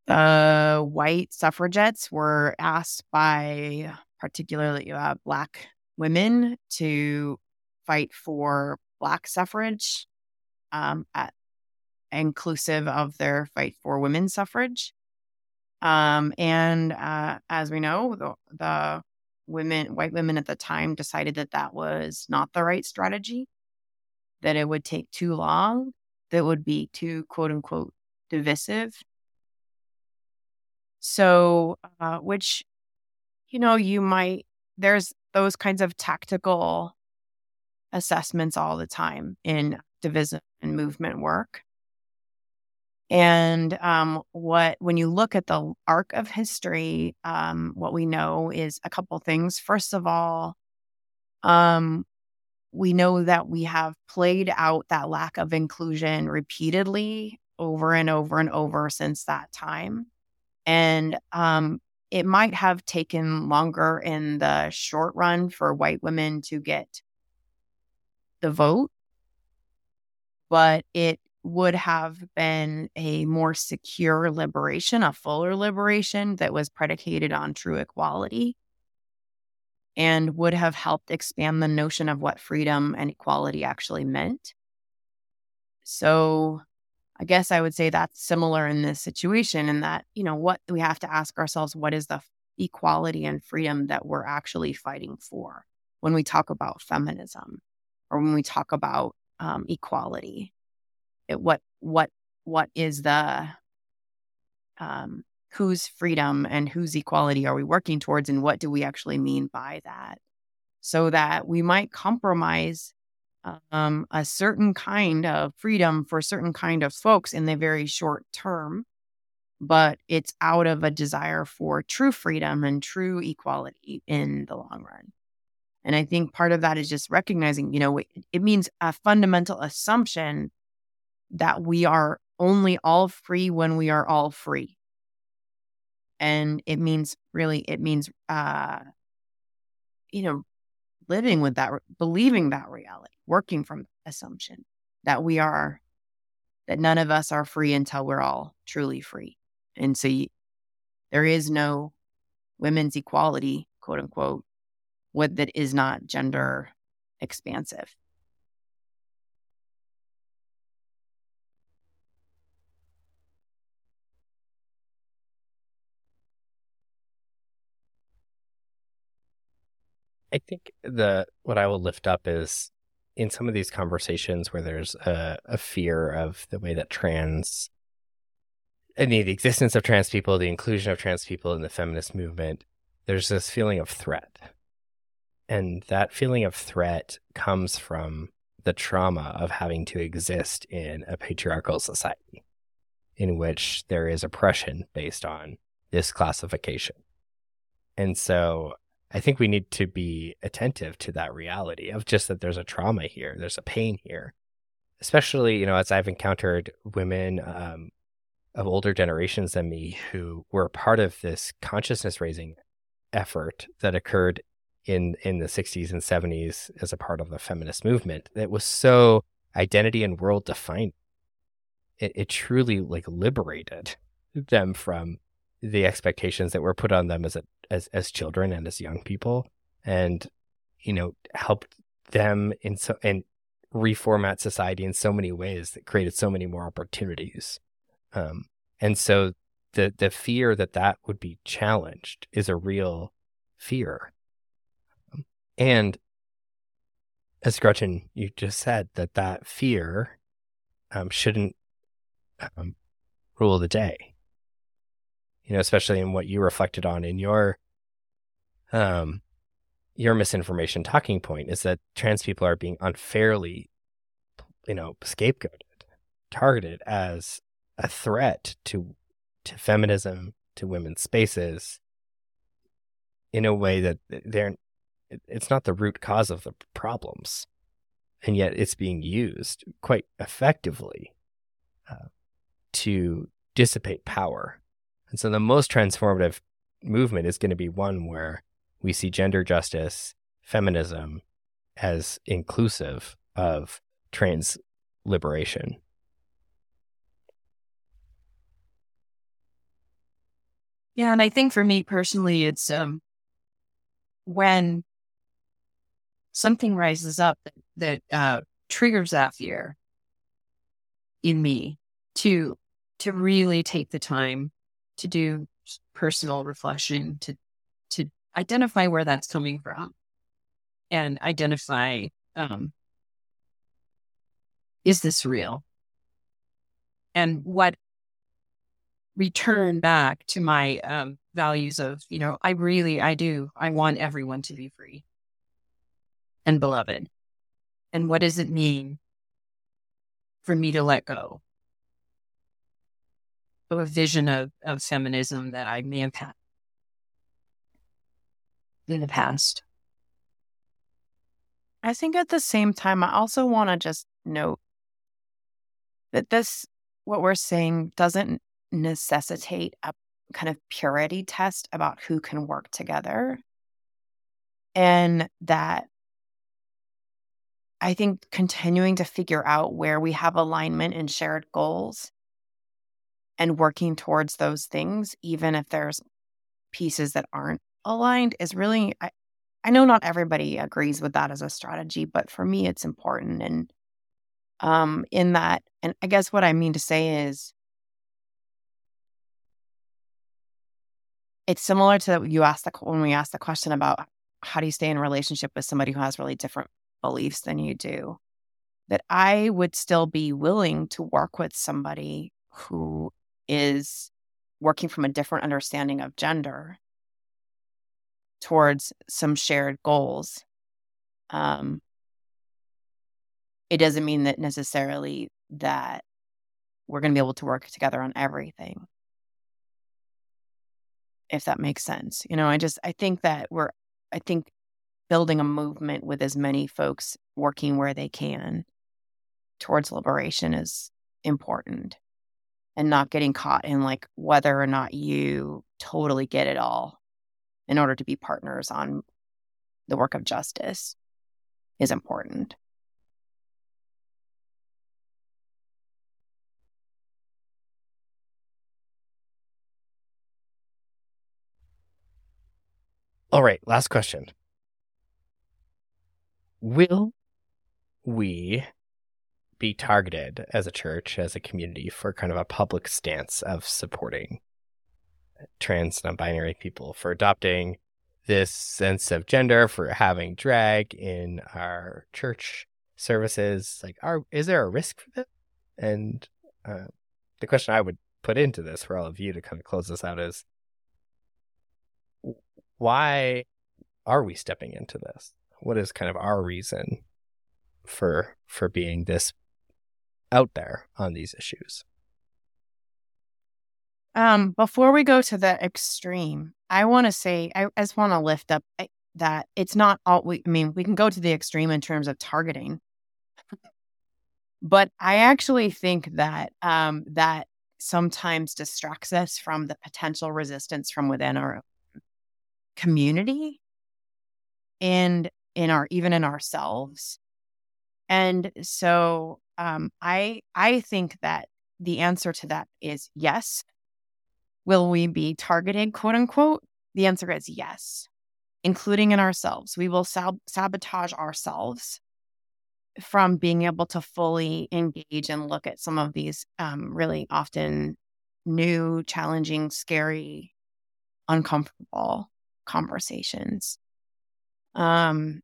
the white suffragettes were asked by particularly uh, Black women to fight for Black suffrage, um, at, inclusive of their fight for women's suffrage. Um, and uh, as we know, the, the women, white women at the time, decided that that was not the right strategy, that it would take too long, that would be too quote unquote divisive. So, uh, which you know, you might, there's those kinds of tactical assessments all the time in activism and movement work. And um, what, when you look at the arc of history, um, what we know is a couple things. First of all, um, we know that we have played out that lack of inclusion repeatedly over and over and over since that time. And um, it might have taken longer in the short run for white women to get the vote, but it would have been a more secure liberation, a fuller liberation that was predicated on true equality and would have helped expand the notion of what freedom and equality actually meant. So, I guess I would say that's similar in this situation, in that, you know, what we have to ask ourselves what is the equality and freedom that we're actually fighting for when we talk about feminism or when we talk about um, equality? What, what, what is the, um, whose freedom and whose equality are we working towards, and what do we actually mean by that? So that we might compromise um, a certain kind of freedom for a certain kind of folks in the very short term, but it's out of a desire for true freedom and true equality in the long run. And I think part of that is just recognizing, you know, it, it means a fundamental assumption that we are only all free when we are all free. And it means really, it means, uh, you know, living with that, believing that reality, working from assumption that we are, that none of us are free until we're all truly free. And so you, there is no women's equality, quote unquote, what that is not gender expansive. I think the what I will lift up is in some of these conversations where there's a, a fear of the way that trans and the, the existence of trans people, the inclusion of trans people in the feminist movement, there's this feeling of threat. And that feeling of threat comes from the trauma of having to exist in a patriarchal society in which there is oppression based on this classification. And so I think we need to be attentive to that reality of just that there's a trauma here, there's a pain here. Especially, you know, as I've encountered women um, of older generations than me who were part of this consciousness raising effort that occurred in in the 60s and 70s as a part of the feminist movement that was so identity and world defined it, it truly like liberated them from the expectations that were put on them as a, as as children and as young people, and you know helped them in so and reformat society in so many ways that created so many more opportunities. Um, and so the the fear that that would be challenged is a real fear. And as Gretchen, you just said that that fear um, shouldn't um, rule the day you know, especially in what you reflected on in your um your misinformation talking point is that trans people are being unfairly you know scapegoated targeted as a threat to to feminism to women's spaces in a way that they're it's not the root cause of the problems. And yet it's being used quite effectively uh, to dissipate power. And so the most transformative movement is going to be one where we see gender justice, feminism as inclusive of trans liberation. Yeah, and I think for me personally, it's um, when something rises up that, that uh, triggers that fear in me to to really take the time to do personal reflection to identify where that's coming from and identify um, is this real? And what return back to my um, values of you know i really i do i want everyone to be free and beloved. And what does it mean for me to let go of a vision of, of feminism that I may have had in the past. I think at the same time, I also want to just note that this, what we're saying, doesn't necessitate a kind of purity test about who can work together. And that I think continuing to figure out where we have alignment and shared goals and working towards those things, even if there's pieces that aren't aligned, is really, I, I know not everybody agrees with that as a strategy, but for me, it's important. And um, in that, and I guess what I mean to say is, it's similar to you asked the when we asked the question about how do you stay in a relationship with somebody who has really different beliefs than you do that i would still be willing to work with somebody who is working from a different understanding of gender towards some shared goals. Um, it doesn't mean that necessarily that we're going to be able to work together on everything. If that makes sense. You know, I just, I think that we're, I think building a movement with as many folks working where they can towards liberation is important and not getting caught in like whether or not you totally get it all in order to be partners on the work of justice is important. All right, last question. Will we be targeted as a church, as a community, for kind of a public stance of supporting trans non binary people, for adopting this sense of gender for having drag in our church services. Like are is there a risk for this and uh, the question i would put into this for all of you to kind of close this out is why are we stepping into this? What is kind of our reason for for being this out there on these issues um, before we go to the extreme, I want to say I, I just want to lift up eh, that it's not all. We, I mean, we can go to the extreme in terms of targeting, but I actually think that um, that sometimes distracts us from the potential resistance from within our community and in our even in ourselves. And so um, I I think that the answer to that is yes. Will we be targeted, quote unquote? The answer is yes, including in ourselves. We will sab- sabotage ourselves from being able to fully engage and look at some of these um, really often new, challenging, scary, uncomfortable conversations. Um,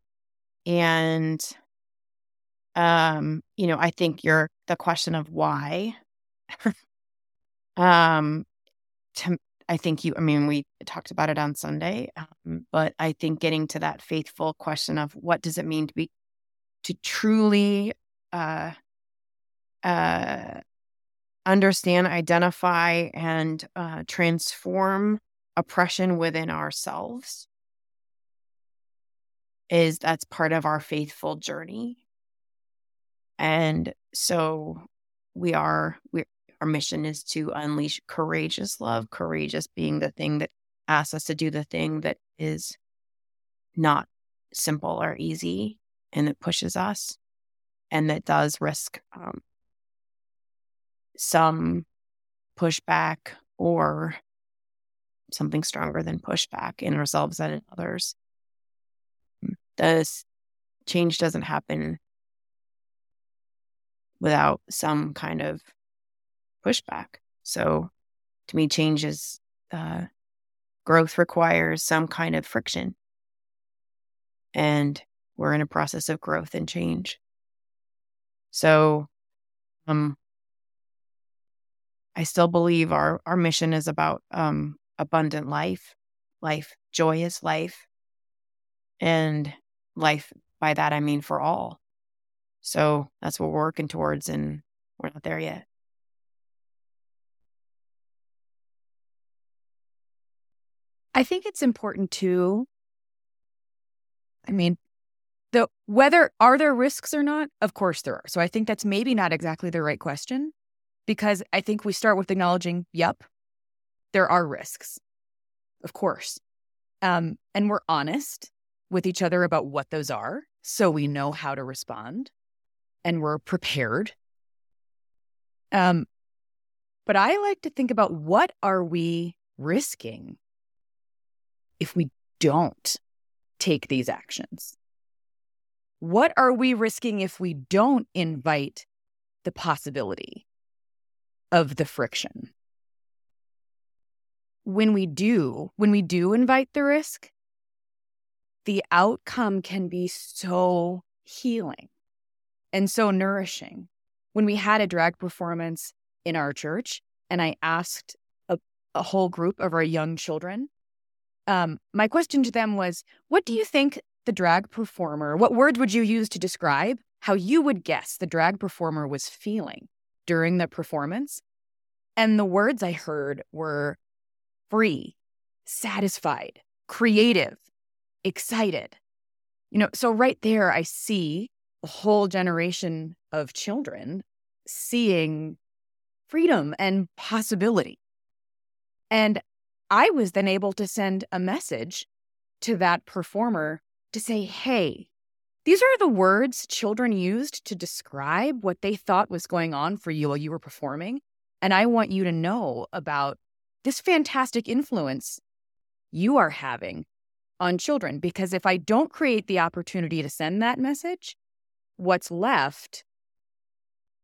and um, you know, I think your the question of why um to, I think you, I mean, we talked about it on Sunday, um, but I think getting to that faithful question of what does it mean to be, to truly uh, uh, understand, identify, and uh, transform oppression within ourselves is that's part of our faithful journey. And so we are, we're, our mission is to unleash courageous love, courageous being the thing that asks us to do the thing that is not simple or easy and that pushes us and that does risk um, some pushback or something stronger than pushback in ourselves and in others. This change doesn't happen without some kind of pushback. So to me, change is uh, growth requires some kind of friction. And we're in a process of growth and change. So um, I still believe our, our mission is about um, abundant life, life, joyous life, and life by that I mean for all. So that's what we're working towards, and we're not there yet. I think it's important too. I mean, the whether are there risks or not? Of course there are. So I think that's maybe not exactly the right question because I think we start with acknowledging, yep, there are risks. Of course. Um, and we're honest with each other about what those are so we know how to respond and we're prepared. Um, but I like to think about what are we risking if we don't take these actions? What are we risking if we don't invite the possibility of the friction? When we do, when we do invite the risk, the outcome can be so healing and so nourishing. When we had a drag performance in our church, and I asked a, a whole group of our young children um, my question to them was what do you think the drag performer, what words would you use to describe how you would guess the drag performer was feeling during the performance? And the words I heard were free, satisfied, creative, excited. You know, so right there, I see a whole generation of children seeing freedom and possibility. And I was then able to send a message to that performer to say, hey, these are the words children used to describe what they thought was going on for you while you were performing. And I want you to know about this fantastic influence you are having on children. Because if I don't create the opportunity to send that message, what's left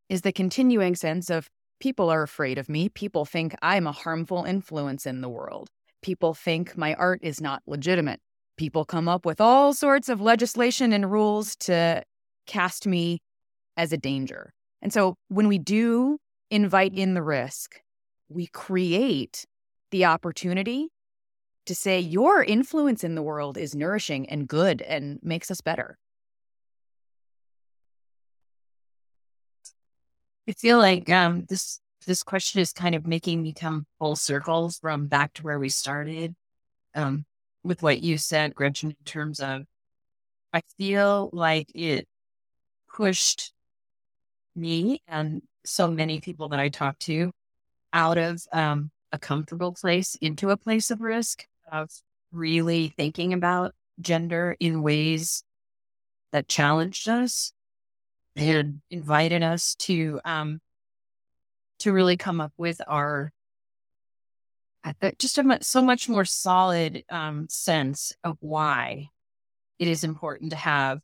is the continuing sense of People are afraid of me. People think I'm a harmful influence in the world. People think my art is not legitimate. people come up with all sorts of legislation and rules to cast me as a danger. And so when we do invite in the risk, we create the opportunity to say your influence in the world is nourishing and good and makes us better. I feel like um, this this question is kind of making me come full circle from back to where we started um, with what you said, Gretchen, in terms of I feel like it pushed me and so many people that I talk to out of um, a comfortable place into a place of risk of really thinking about gender in ways that challenged us and invited us to um, to really come up with our just a so much more solid um, sense of why it is important to have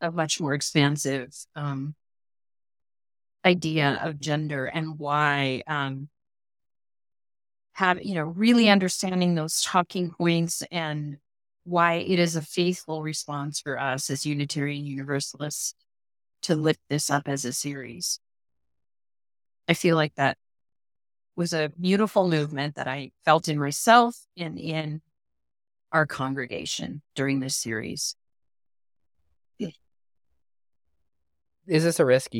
a much more expansive um, idea of gender and why um, have you know really understanding those talking points and why it is a faithful response for us as Unitarian Universalists to lift this up as a series. I feel like that was a beautiful movement that I felt in myself and in our congregation during this series. Is this a risk?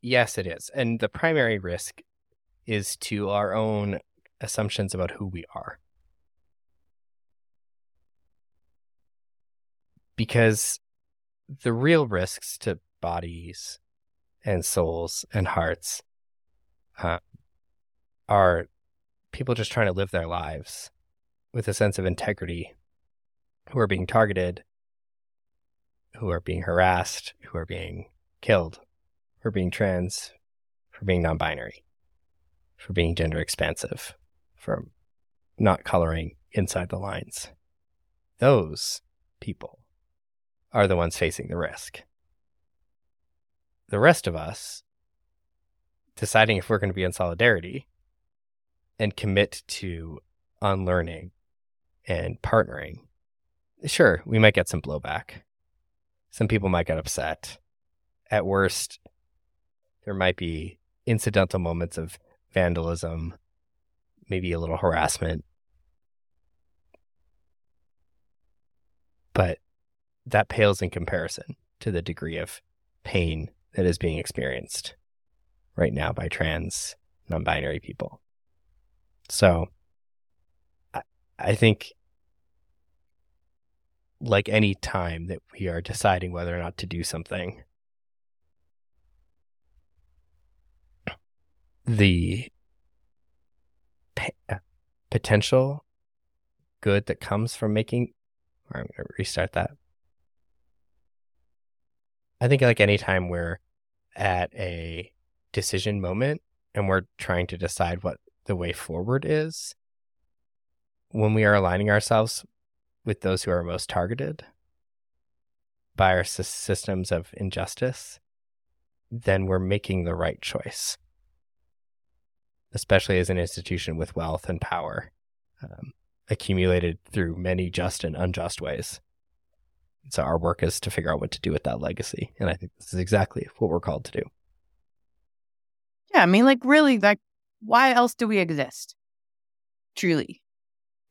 Yes, it is. And the primary risk is to our own assumptions about who we are. Because the real risks to bodies and souls and hearts uh, are people just trying to live their lives with a sense of integrity who are being targeted, who are being harassed, who are being killed for being trans, for being non binary, for being gender expansive, for not coloring inside the lines. Those people are the ones facing the risk. The rest of us deciding if we're going to be in solidarity and commit to unlearning and partnering. Sure, we might get some blowback. Some people might get upset. At worst, there might be incidental moments of vandalism, maybe a little harassment. But that pales in comparison to the degree of pain that is being experienced right now by trans, non binary people. So I, I think, like any time that we are deciding whether or not to do something, the uh, potential good that comes from making, or I'm going to restart that. I think like anytime we're at a decision moment and we're trying to decide what the way forward is, when we are aligning ourselves with those who are most targeted by our systems of injustice, then we're making the right choice, especially as an institution with wealth and power um, accumulated through many just and unjust ways. So our work is to figure out what to do with that legacy. And I think this is exactly what we're called to do. Yeah, I mean, like, really, like, why else do we exist? Truly.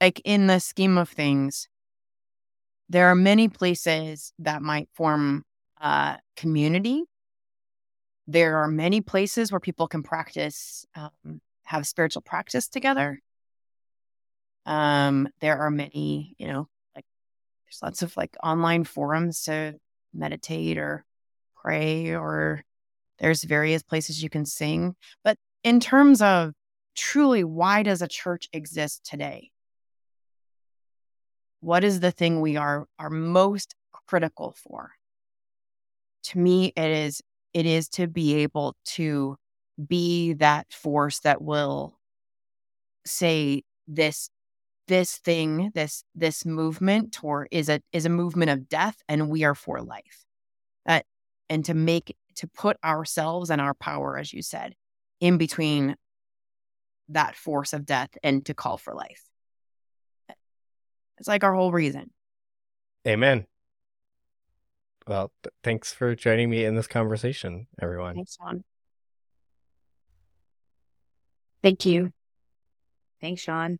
Like, in the scheme of things, there are many places that might form a community. There are many places where people can practice, um, have spiritual practice together. Um, there are many, you know, there's lots of like online forums to meditate or pray or there's various places you can sing. But in terms of truly, why does a church exist today? What is the thing we are, are most critical for? To me, it is it is to be able to be that force that will say this this thing this this movement or is a is a movement of death and we are for life that and to make to put ourselves and our power, as you said, in between that force of death and to call for life. Eh, it's like our whole reason. Amen. Well, th- thanks for joining me in this conversation, everyone. Thanks, Sean. Thank you. Thanks, Sean.